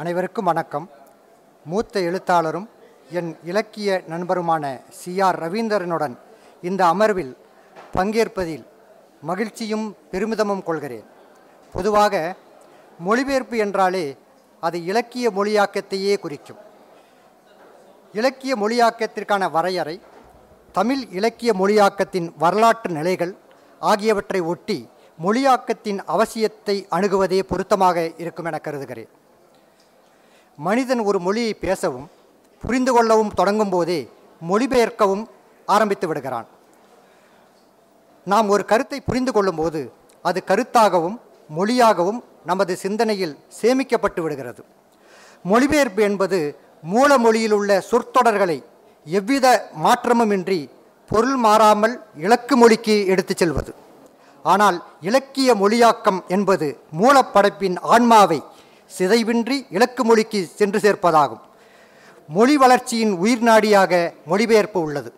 அனைவருக்கும் வணக்கம். மூத்த எழுத்தாளரும் என் இலக்கிய நண்பருமான சி ஆர் ரவீந்திரனுடன் இந்த அமர்வில் பங்கேற்பதில் மகிழ்ச்சியும் பெருமிதமும் கொள்கிறேன். பொதுவாக மொழிபெயர்ப்பு என்றாலே அது இலக்கிய மொழியாக்கத்தையே குறிக்கும். இலக்கிய மொழியாக்கத்திற்கான வரையறை தமிழ் இலக்கிய மொழியாக்கத்தின் வரலாற்று நிலைகள் ஆகியவற்றை ஒட்டி மொழியாக்கத்தின் அவசியத்தை அணுகுவதே பொருத்தமாக இருக்கும் என கருதுகிறேன். மனிதன் ஒரு மொழியை பேசவும் புரிந்து கொள்ளவும் தொடங்கும் போதே மொழிபெயர்க்கவும் ஆரம்பித்து விடுகிறான். நாம் ஒரு கருத்தை புரிந்து கொள்ளும்போது அது கருத்தாகவும் மொழியாகவும் நமது சிந்தனையில் சேமிக்கப்பட்டு விடுகிறது. மொழிபெயர்ப்பு என்பது மூல மொழியில் உள்ள சொற்றொடர்களை எவ்வித மாற்றமுமின்றி பொருள் மாறாமல் இலக்கு மொழிக்கு எடுத்துச் செல்வது. ஆனால் இலக்கிய மொழியாக்கம் என்பது மூலப்படைப்பின் ஆன்மாவை சிதைவின்றி இலக்கு மொழிக்கு சென்று சேர்ப்பதாகும். மொழி வளர்ச்சியின் உயிர் நாடியாக மொழிபெயர்ப்பு உள்ளது.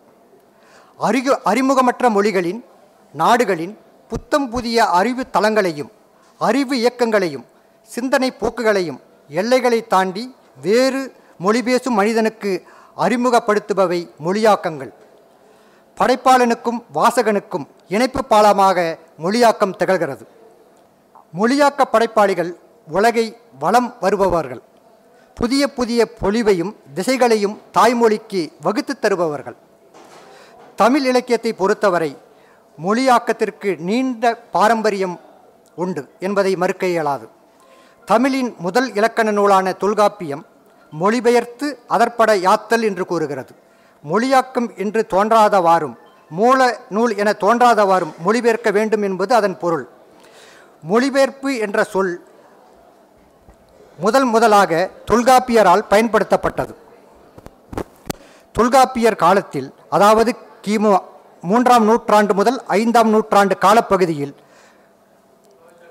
அறிகு அறிமுகமற்ற மொழிகளின் நாடுகளின் புத்தம் புதிய அறிவு தளங்களையும் அறிவு இயக்கங்களையும் சிந்தனை போக்குகளையும் எல்லைகளை தாண்டி வேறு மொழி பேசும் மனிதனுக்கு அறிமுகப்படுத்துபவை மொழியாக்கங்கள். படைப்பாளனுக்கும் வாசகனுக்கும் இணைப்பு பாலமாக மொழியாக்கம் திகழ்கிறது. மொழியாக்க படைப்பாளிகள் உலகை வளம் வருபவர்கள். புதிய புதிய பொலிவையும் திசைகளையும் தாய்மொழிக்கு வகுத்து தருபவர்கள். தமிழ் இலக்கியத்தை பொறுத்தவரை மொழியாக்கத்திற்கு நீண்ட பாரம்பரியம் உண்டு என்பதை மறுக்க இயலாது. தமிழின் முதல் இலக்கண நூலான தொல்காப்பியம் மொழிபெயர்த்து அதற்பட யாத்தல் என்று கூறுகிறது. மொழியாக்கம் என்று தோன்றாதவாறும் மூல நூல் என தோன்றாதவாறும் மொழிபெயர்க்க வேண்டும் என்பது அதன் பொருள். மொழிபெயர்ப்பு என்ற சொல் முதல் முதலாக தொல்காப்பியரால் பயன்படுத்தப்பட்டது. தொல்காப்பியர் காலத்தில் அதாவது கிமு மூன்றாம் நூற்றாண்டு முதல் ஐந்தாம் நூற்றாண்டு காலப்பகுதியில்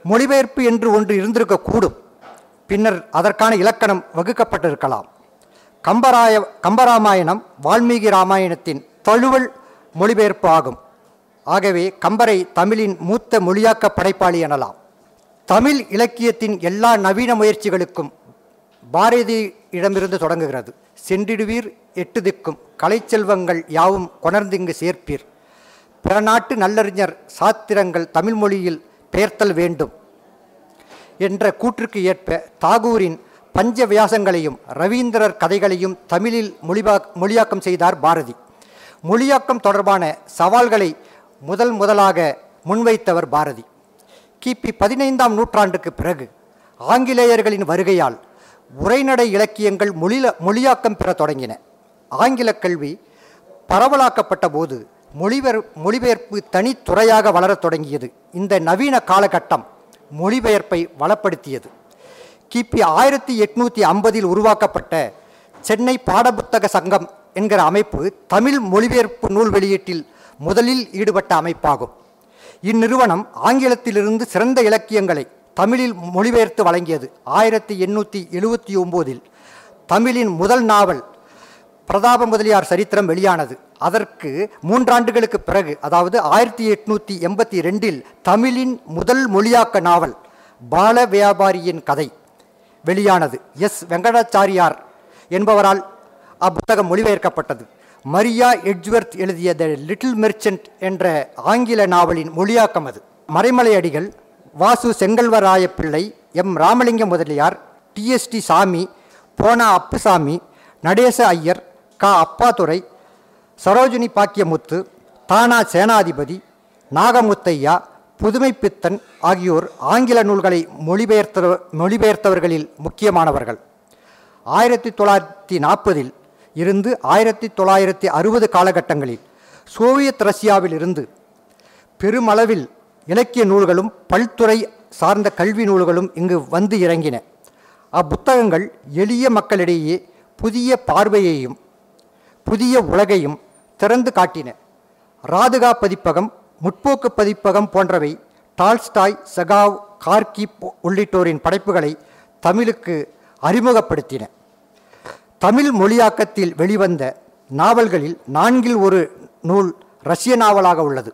மொழிபெயர்ப்பு என்று ஒன்று இருந்திருக்கக்கூடும். பின்னர் அதற்கான இலக்கணம் வகுக்கப்பட்டிருக்கலாம். கம்பராய கம்பராமாயணம் வால்மீகி ராமாயணத்தின் தழுவல் மொழிபெயர்ப்பு ஆகும். ஆகவே கம்பரை தமிழின் மூத்த மொழியாக்க படைப்பாளி எனலாம். தமிழ் இலக்கியத்தின் எல்லா நவீன முயற்சிகளுக்கும் பாரதியிடமிருந்து தொடங்குகிறது. சென்றிடுவீர் எட்டு திக்கும். கலைச்செல்வங்கள் யாவும் கொணர்ந்திங்கு சேர்ப்பீர். பிற நாட்டு நல்லறிஞர் சாத்திரங்கள் தமிழ் மொழியில் பெயர்த்தல் வேண்டும் என்ற கூற்றுக்கு ஏற்ப தாகூரின் பஞ்ச வியாசங்களையும் ரவீந்திரர் கதைகளையும் தமிழில் மொழிபா மொழியாக்கம் செய்தார் பாரதி. மொழியாக்கம் தொடர்பான சவால்களை முதல் முதலாக முன்வைத்தவர் பாரதி. கிபி பதினைந்தாம் நூற்றாண்டுக்கு பிறகு ஆங்கிலேயர்களின் வருகையால் உரைநடை இலக்கியங்கள் மொழில மொழியாக்கம் பெற தொடங்கின. ஆங்கில கல்வி பரவலாக்கப்பட்ட போது மொழிபெயர் மொழிபெயர்ப்பு தனித்துறையாக வளரத் தொடங்கியது. இந்த நவீன காலகட்டம் மொழிபெயர்ப்பை வளப்படுத்தியது. கிபி ஆயிரத்தி எட்நூற்றி ஐம்பதில் உருவாக்கப்பட்ட சென்னை பாடப்புத்தக சங்கம் என்கிற அமைப்பு தமிழ் மொழிபெயர்ப்பு நூல் வெளியீட்டில் முதலில் ஈடுபட்ட அமைப்பாகும். இந்நிறுவனம் ஆங்கிலத்திலிருந்து சிறந்த இலக்கியங்களை தமிழில் மொழிபெயர்த்து வழங்கியது. ஆயிரத்தி எண்ணூற்றி எழுபத்தி ஒம்போதில் தமிழின் முதல் நாவல் பிரதாப முதலியார் சரித்திரம் வெளியானது. அதற்கு மூன்றாண்டுகளுக்கு பிறகு அதாவது ஆயிரத்தி எட்நூற்றி எண்பத்தி ரெண்டில் தமிழின் முதல் மொழியாக்க நாவல் பால வியாபாரியின் கதை வெளியானது. எஸ். வெங்கடாச்சாரியார் என்பவரால் அப்புத்தகம் மொழிபெயர்க்கப்பட்டது. மரியா எட்ஜ்வர்த் எழுதிய த லிட்டில் மெர்ச்சன்ட் என்ற ஆங்கில நாவலின் மொழியாக்கம் அது. மறைமலை அடிகள் வாசு செங்கல்வராய பிள்ளை எம் ராமலிங்க முதலியார் டிஎஸ்டி சாமி போனா அப்புசாமி நடேச ஐயர் கா. அப்பாதுரை சரோஜினி பாக்கியமுத்து தானா சேனாதிபதி நாகமுத்தையா புதுமைப்பித்தன் ஆகியோர் ஆங்கில நூல்களை மொழிபெயர்த்த மொழிபெயர்த்தவர்களில் முக்கியமானவர்கள். ஆயிரத்தி தொள்ளாயிரத்தி நாற்பதில் இருந்து ஆயிரத்தி தொள்ளாயிரத்தி அறுபது காலகட்டங்களில் சோவியத் ரஷ்யாவில் இருந்து பெருமளவில் இலக்கிய நூல்களும் பல்துறை சார்ந்த கல்வி நூல்களும் இங்கு வந்து இறங்கின. அப்புத்தகங்கள் எளிய மக்களிடையே புதிய பார்வையையும் புதிய உலகையும் திறந்து காட்டின. ராதுகா பதிப்பகம் முற்போக்கு பதிப்பகம் போன்றவை டால்ஸ்டாய் சகாவ் கார்கி உள்ளிட்டோரின் படைப்புகளை தமிழுக்கு அறிமுகப்படுத்தின. தமிழ் மொழியாக்கத்தில் வெளிவந்த நாவல்களில் நான்கில் ஒரு நூல் ரஷ்ய நாவலாக உள்ளது.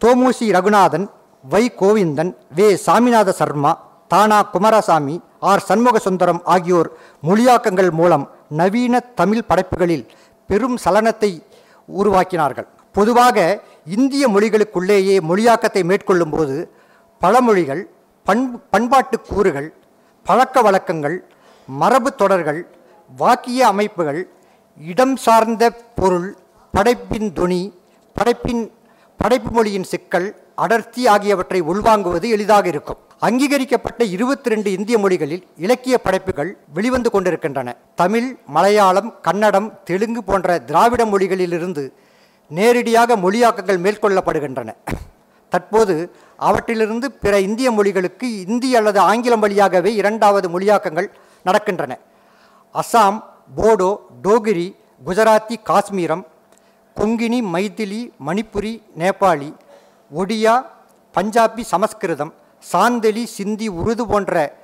தோமுசி ரகுநாதன் வை கோவிந்தன் வே சாமிநாத சர்மா தானா குமாரசாமி ஆர் சண்முக சுந்தரம் ஆகியோர் மொழியாக்கங்கள் மூலம் நவீன தமிழ் படைப்புகளில் பெரும் சலனத்தை உருவாக்கினார்கள். பொதுவாக இந்திய மொழிகளுக்குள்ளேயே மொழியாக்கத்தை மேற்கொள்ளும்போது பழமொழிகள் பண் பண்பாட்டு கூறுகள் பழக்க வழக்கங்கள் மரபு தொடர்கள் வாக்கிய அமைப்புகள் இடம் சார்ந்த பொருள் படைப்பின் துணி படைப்பின் படைப்பு மொழியின் சிக்கல் அடர்த்தி ஆகியவற்றை உள்வாங்குவது எளிதாக இருக்கும். அங்கீகரிக்கப்பட்ட இருபத்தி ரெண்டு இந்திய மொழிகளில் இலக்கிய படைப்புகள் வெளிவந்து கொண்டிருக்கின்றன. தமிழ் மலையாளம் கன்னடம் தெலுங்கு போன்ற திராவிட மொழிகளிலிருந்து நேரடியாக மொழியாக்கங்கள் மேற்கொள்ளப்படுகின்றன. தற்போது அவற்றிலிருந்து பிற இந்திய மொழிகளுக்கு இந்தி அல்லது ஆங்கிலம் வழியாகவே இரண்டாவது மொழியாக்கங்கள் நடக்கின்றன. அசாம் போடோ டோகிரி குஜராத்தி காஷ்மீரம் கொங்கினி மைதிலி மணிப்புரி நேபாளி ஒடியா பஞ்சாபி சமஸ்கிருதம் சாந்தலி சிந்தி உருது போன்ற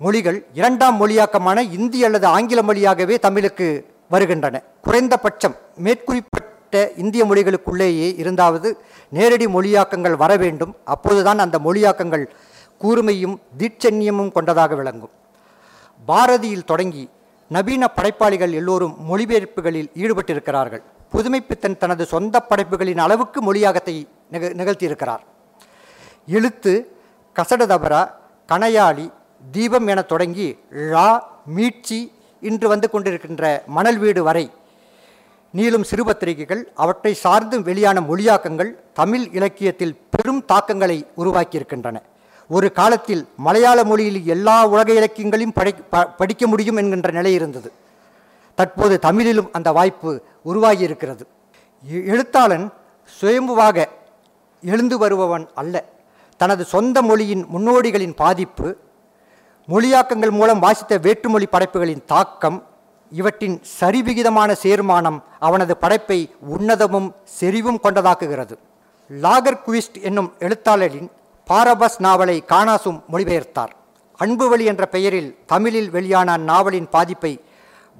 மொழிகள் இரண்டாம் மொழியாக்கமான இந்தி அல்லது ஆங்கில மொழியாகவே தமிழுக்கு வருகின்றன. குறைந்தபட்சம் மேற்குறிப்பிட்ட இந்திய மொழிகளுக்குள்ளேயே இருந்தாவது நேரடி மொழியாக்கங்கள் வர வேண்டும். அப்போதுதான் அந்த மொழியாக்கங்கள் கூர்மையும் தீட்சண்யமும் கொண்டதாக விளங்கும். பாரதியில் தொடங்கி நவீன படைப்பாளிகள் எல்லோரும் மொழிபெயர்ப்புகளில் ஈடுபட்டிருக்கிறார்கள். புதுமைப்பித்தன் தனது சொந்த படைப்புகளின் அளவுக்கு மொழியாகத்தை நிக நிகழ்த்தியிருக்கிறார். எழுத்து கசடதபரா கணையாளி தீபம் என தொடங்கி ழா மீட்சி இன்று வந்து கொண்டிருக்கின்ற மணல் வீடு வரை நீளும் சிறுபத்திரிகைகள் அவற்றை சார்ந்து வெளியான மொழியாக்கங்கள் தமிழ் இலக்கியத்தில் பெரும் தாக்கங்களை உருவாக்கியிருக்கின்றன. ஒரு காலத்தில் மலையாள மொழியில் எல்லா உலக இலக்கியங்களையும் படை ப- படிக்க முடியும் என்கின்ற நிலை இருந்தது. தற்போது தமிழிலும் அந்த வாய்ப்பு உருவாகி இருக்கிறது எழுத்தாளன் சுயம்புவாக எழுந்து வருபவன் அல்ல. தனது சொந்த மொழியின் முன்னோடிகளின் பாதிப்பு மொழியாக்கங்கள் மூலம் வாசித்த வேற்றுமொழி படைப்புகளின் தாக்கம் இவற்றின் சரிவிகிதமான சேர்மானம் அவனது படைப்பை உன்னதமும் செறிவும் கொண்டதாக்குகிறது. லாகர் குவிஸ்ட் என்னும் எழுத்தாளரின் பாரபஸ் நாவலை காணாசும் மொழிபெயர்த்தார். அன்பு வழி என்ற பெயரில் தமிழில் வெளியான அந்நாவலின் பாதிப்பை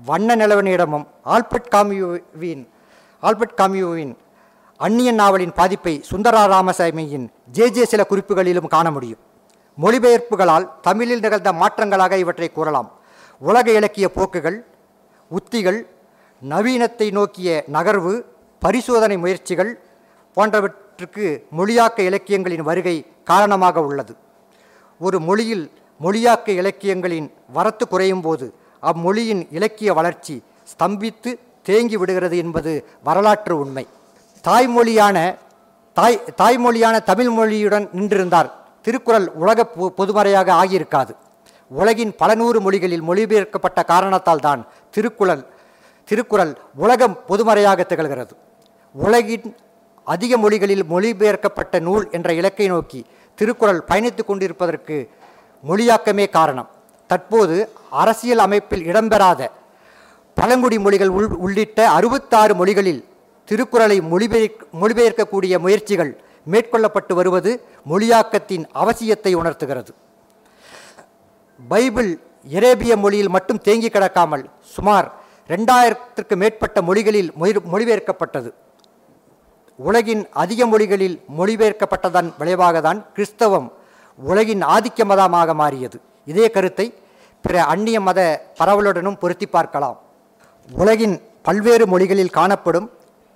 வண்ண நிலவனிடமும் ஆல்பர்ட் காமியூவின் ஆல்பர்ட் காமியூவின் அந்நியன் நாவலின் பாதிப்பை சுந்தரா ராமசாமியின் ஜே ஜே சில குறிப்புகளிலும் காண முடியும். மொழிபெயர்ப்புகளால் தமிழில் நிகழ்ந்த மாற்றங்களாக இவற்றை கூறலாம். உலக இலக்கிய போக்குகள் உத்திகள் நவீனத்தை நோக்கிய நகர்வு பரிசோதனை முயற்சிகள் போன்றவற்றுக்கு மொழியாக்க இலக்கியங்களின் வருகை காரணமாக உள்ளது. ஒரு மொழியில் மொழியாக்க இலக்கியங்களின் வரத்து குறையும் போது அம்மொழியின் இலக்கிய வளர்ச்சி ஸ்தம்பித்து தேங்கி விடுகிறது என்பது வரலாற்று உண்மை. தாய்மொழியான தாய் தாய்மொழியான தமிழ் மொழியுடன் நின்றிருந்தார் திருக்குறள் உலக பொ- பொதுமறையாக ஆகியிருக்காது. உலகின் பல நூறு மொழிகளில் மொழிபெயர்க்கப்பட்ட காரணத்தால் தான் திருக்குறள் திருக்குறள் உலகம் பொதுமறையாக திகழ்கிறது. உலகின் அதிக மொழிகளில் மொழிபெயர்க்கப்பட்ட நூல் என்ற இலக்கை நோக்கி திருக்குறள் பயணித்து கொண்டிருப்பதற்கு மொழியாக்கமே காரணம். தற்போது அரசியல் அமைப்பில் இடம்பெறாத பழங்குடி மொழிகள் உள் உள்ளிட்ட அறுபத்தாறு மொழிகளில் திருக்குறளை மொழிபெயர் மொழிபெயர்க்கக்கூடிய முயற்சிகள் மேற்கொள்ளப்பட்டு வருவது மொழியாக்கத்தின் அவசியத்தை உணர்த்துகிறது. பைபிள் எரேபிய மொழியில் மட்டும் தேங்கி கிடக்காமல் சுமார் ரெண்டாயிரத்திற்கு மேற்பட்ட மொழிகளில் மொழி மொழிபெயர்க்கப்பட்டது. உலகின் அதிக மொழிகளில் மொழிபெயர்க்கப்பட்டதன் விளைவாகத்தான் கிறிஸ்தவம் உலகின் ஆதிக்க மதமாக மாறியது. இதே கருத்தை பிற அந்நிய மத பரவலுடனும் பொருத்தி பார்க்கலாம். உலகின் பல்வேறு மொழிகளில் காணப்படும்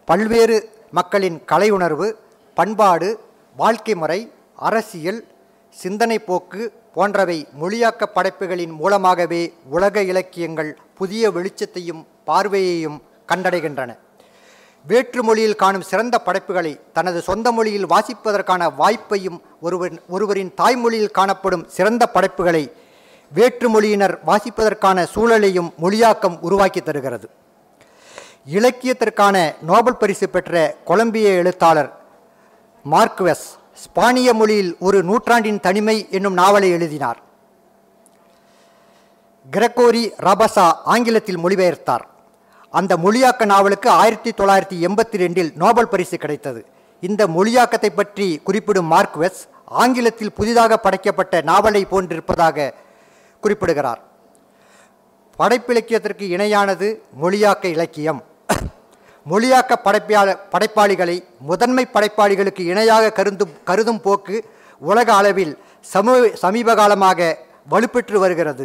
பல்வேறு மக்களின் கலை உணர்வு பண்பாடு வாழ்க்கை முறை அரசியல் சிந்தனை போக்கு போன்றவை மொழியாக்க படைப்புகளின் மூலமாகவே உலக இலக்கியங்கள் புதிய வெளிச்சத்தையும் பார்வையையும் கண்டடைகின்றன. வேற்று மொழியில் காணும் சிறந்த படைப்புகளை தனது சொந்த மொழியில் வாசிப்பதற்கான வாய்ப்பையும் ஒருவன் ஒருவரின் தாய்மொழியில் காணப்படும் சிறந்த படைப்புகளை வேற்று மொழியினர் வாசிப்பதற்கான சூழலையும் மொழியாக்கம் உருவாக்கி தருகிறது. இலக்கியத்திற்கான நோபல் பரிசு பெற்ற கொலம்பிய எழுத்தாளர் மார்க்வெஸ் ஸ்பானிய மொழியில் ஒரு நூற்றாண்டின் தனிமை என்னும் நாவலை எழுதினார். கிரகோரி ரபசா ஆங்கிலத்தில் மொழிபெயர்த்தார். அந்த மொழியாக்க நாவலுக்கு ஆயிரத்தி தொள்ளாயிரத்தி எண்பத்தி ரெண்டில் நோபல் பரிசு கிடைத்தது. இந்த மொழியாக்கத்தை பற்றி குறிப்பிடும் மார்க்வெஸ் ஆங்கிலத்தில் புதிதாக படைக்கப்பட்ட நாவலை போன்றிருப்பதாக குறிப்பிடுகிறார். படைப்பிலக்கியத்திற்கு இணையானது மொழியாக்க இலக்கியம். மொழியாக்க படைப்பாள படைப்பாளிகளை முதன்மை படைப்பாளிகளுக்கு இணையாக கருந்தும் கருதும் போக்கு உலக அளவில் சமூ சமீப காலமாக வலுப்பெற்று வருகிறது.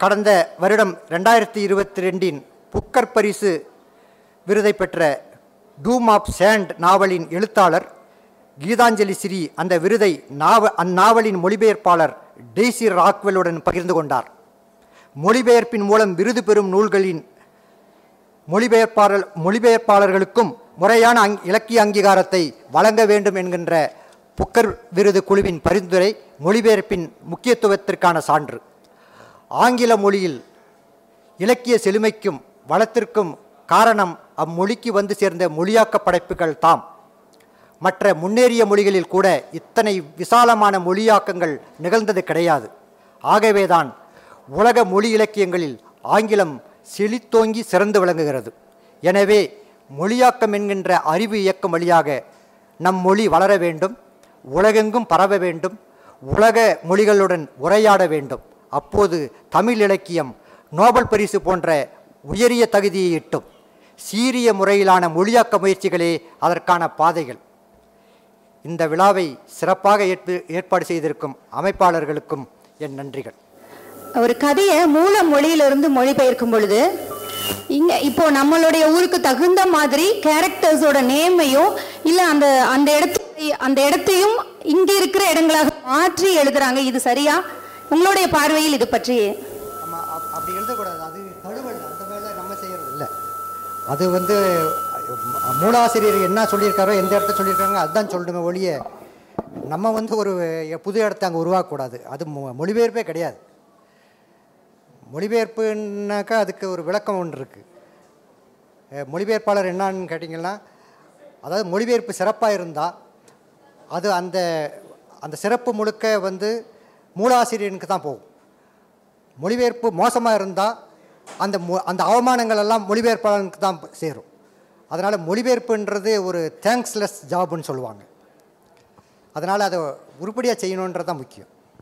கடந்த வருடம் ரெண்டாயிரத்தி இருபத்தி ரெண்டின் புக்கர் பரிசு விருதை பெற்ற டூம் ஆஃப் சேண்ட் நாவலின் எழுத்தாளர் கீதாஞ்சலி சிறி அந்த விருதை நாவ அந்நாவலின் மொழிபெயர்ப்பாளர் டெய்சி ராக்வெலுடன் பகிர்ந்து கொண்டார். மொழிபெயர்ப்பின் மூலம் விருது பெறும் நூல்களின் மொழிபெயர்ப்பாளர் மொழிபெயர்ப்பாளர்களுக்கும் முறையான அங் இலக்கிய அங்கீகாரத்தை வழங்க வேண்டும் என்கின்ற புக்கர் விருது குழுவின் பரிந்துரை மொழிபெயர்ப்பின் முக்கியத்துவத்திற்கான சான்று. ஆங்கில மொழியில் இலக்கிய செழுமைக்கும் வளத்திற்கும் காரணம் அம்மொழிக்கு வந்து சேர்ந்த மொழியாக்க படைப்புகள் தாம். மற்ற முன்னேறிய மொழிகளில் கூட இத்தனை விசாலமான மொழியாக்கங்கள் நிகழ்ந்தது கிடையாது. ஆகவேதான் உலக மொழி இலக்கியங்களில் ஆங்கிலம் செழித்தோங்கி சிறந்து விளங்குகிறது. எனவே மொழியாக்கம் என்கின்ற அறிவு இயக்கம் வழியாக நம் மொழி வளர வேண்டும் உலகெங்கும் பரவ வேண்டும் உலக மொழிகளுடன் உரையாட வேண்டும். அப்போது தமிழ் இலக்கியம் நோபல் பரிசு போன்ற உயரிய தகுதியை எட்டும். சீரிய முறையிலான மொழியாக்க முயற்சிகளே அதற்கான பாதைகள். இந்த விழாவை சிறப்பாக ஏற்பு ஏற்பாடு செய்திருக்கும் அமைப்பாளர்களுக்கும் என் நன்றிகள். ஒரு கதையை மூல மொழியிலிருந்து மொழிபெயர்க்கும் பொழுது இங்க இப்போ நம்மளுடைய ஊருக்கு தகுந்த மாதிரி கேரக்டர்ஸோட நேமையும் இல்லை அந்த அந்த இடத்து அந்த இடத்தையும் இங்க இருக்கிற இடங்களாக மாற்றி எழுதுறாங்க. இது சரியா? உங்களுடைய பார்வையில் இது பற்றி அப்- அப்படி எழுதக்கூடாது. அது தழுவல். அந்த வேலை நம்ம செய்யறது இல்லை. அது வந்து மூலாசிரியர் என்ன சொல்லியிருக்காரோ எந்த இடத்த சொல்லியிருக்காங்க அதுதான் சொல்லணுங்க ஒழிய நம்ம வந்து ஒரு புது இடத்த அங்கே உருவாக்கக்கூடாது. அது மொ- மொழிபெயர்ப்பே கிடையாது. மொழிபெயர்ப்புனாக்கா அதுக்கு ஒரு விளக்கம் ஒன்று இருக்குது மொழிபெயர்ப்பாளர் என்னான்னு கேட்டிங்கன்னா அதாவது மொழிபெயர்ப்பு சிறப்பாக இருந்தால் அது அந்த அந்த சிறப்பு முழுக்க வந்து மூலாசிரியனுக்கு தான் போகும். மொழிபெயர்ப்பு மோசமாக இருந்தால் அந்த மொ அந்த அவமானங்கள் எல்லாம் மொழிபெயர்ப்பாளனுக்கு தான் சேரும். அதனால் மொழிபெயர்ப்புன்றது ஒரு தேங்க்ஸ்லெஸ் ஜாப்னு சொல்லுவாங்க. அதனால் அதை உருப்படியாக செய்யணுன்றது தான் முக்கியம்.